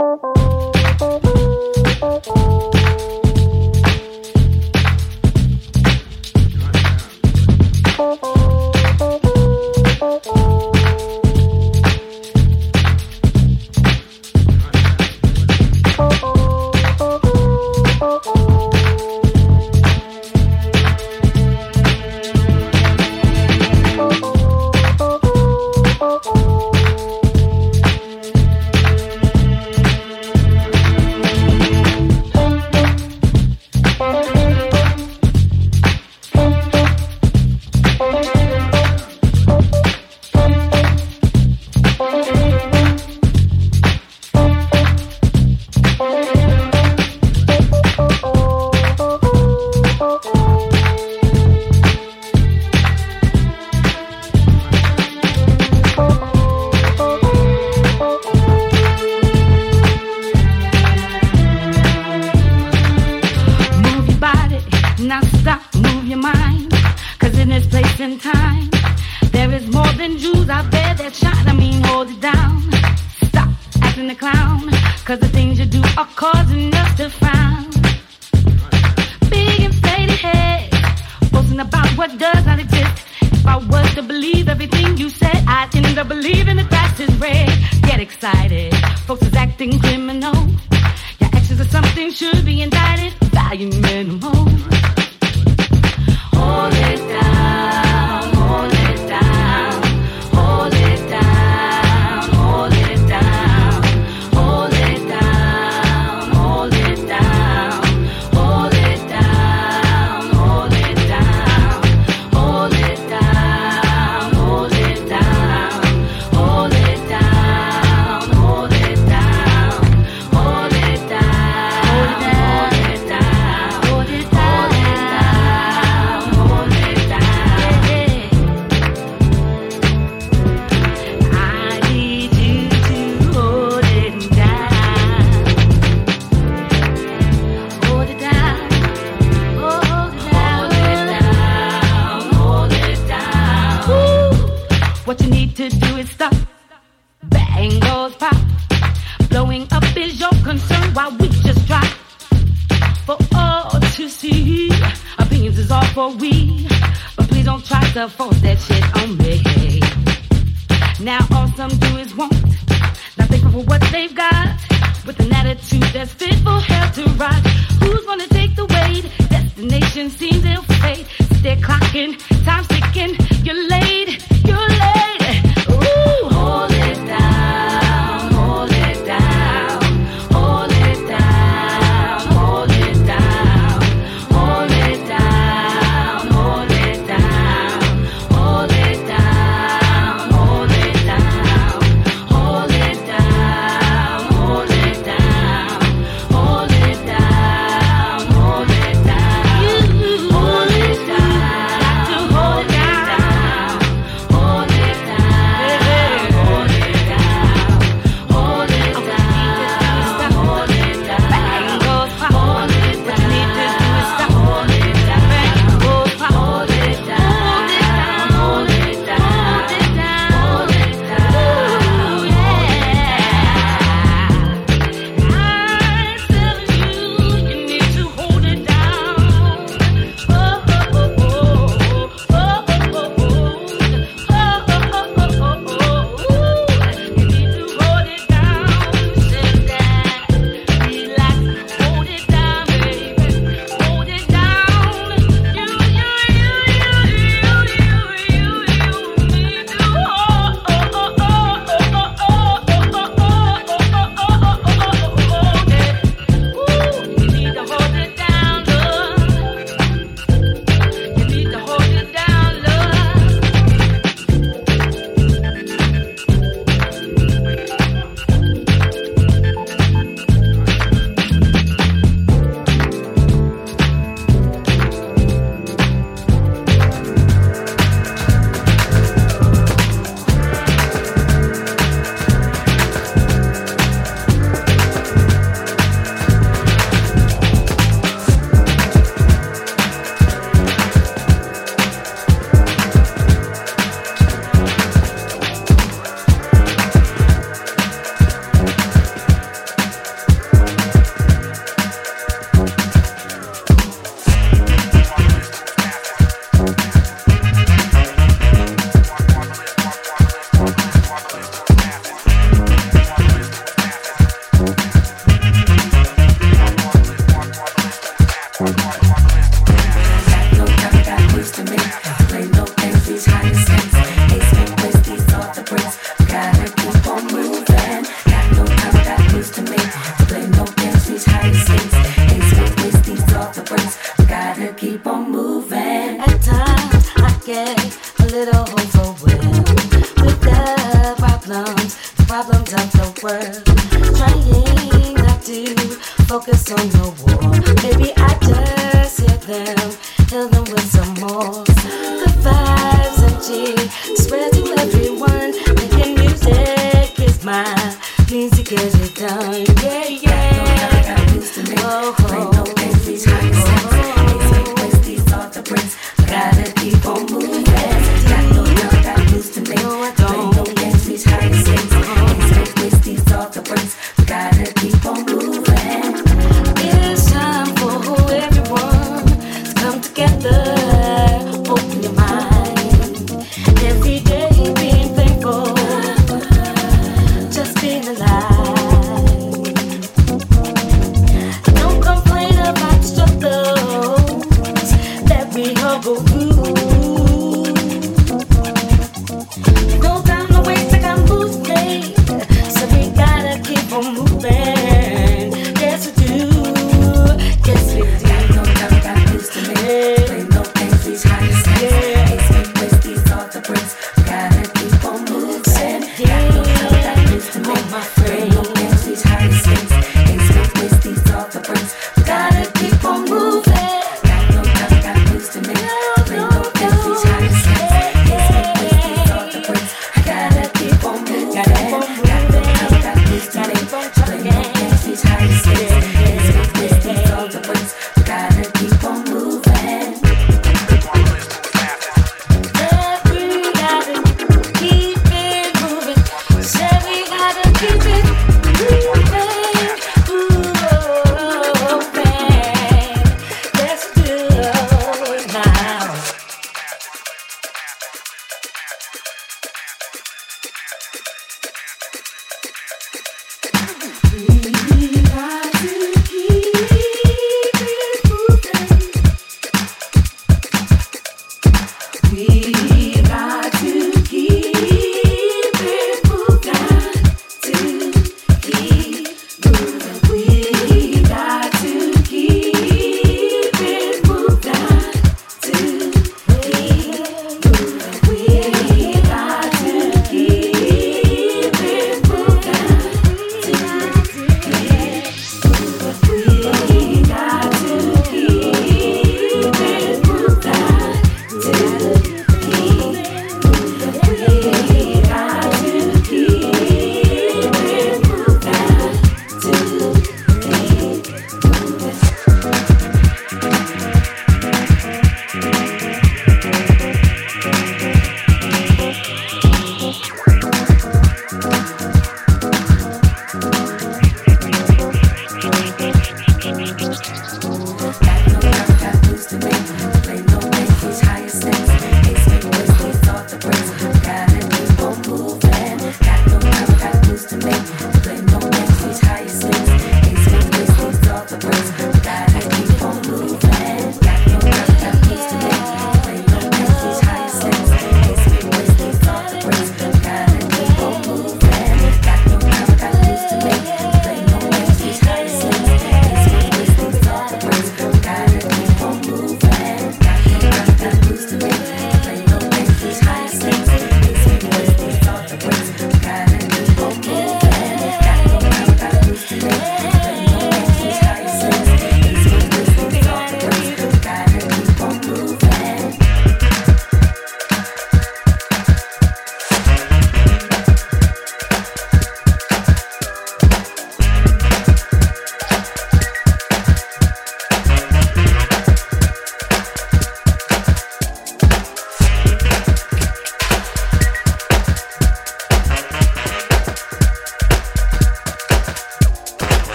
hold it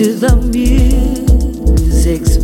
To the music's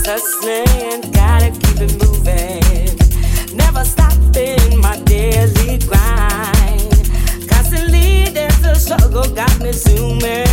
always hustling, gotta keep it moving. Never stopping my daily grind. Constantly there's a struggle, got me zooming.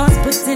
Thoughts, putting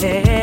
head.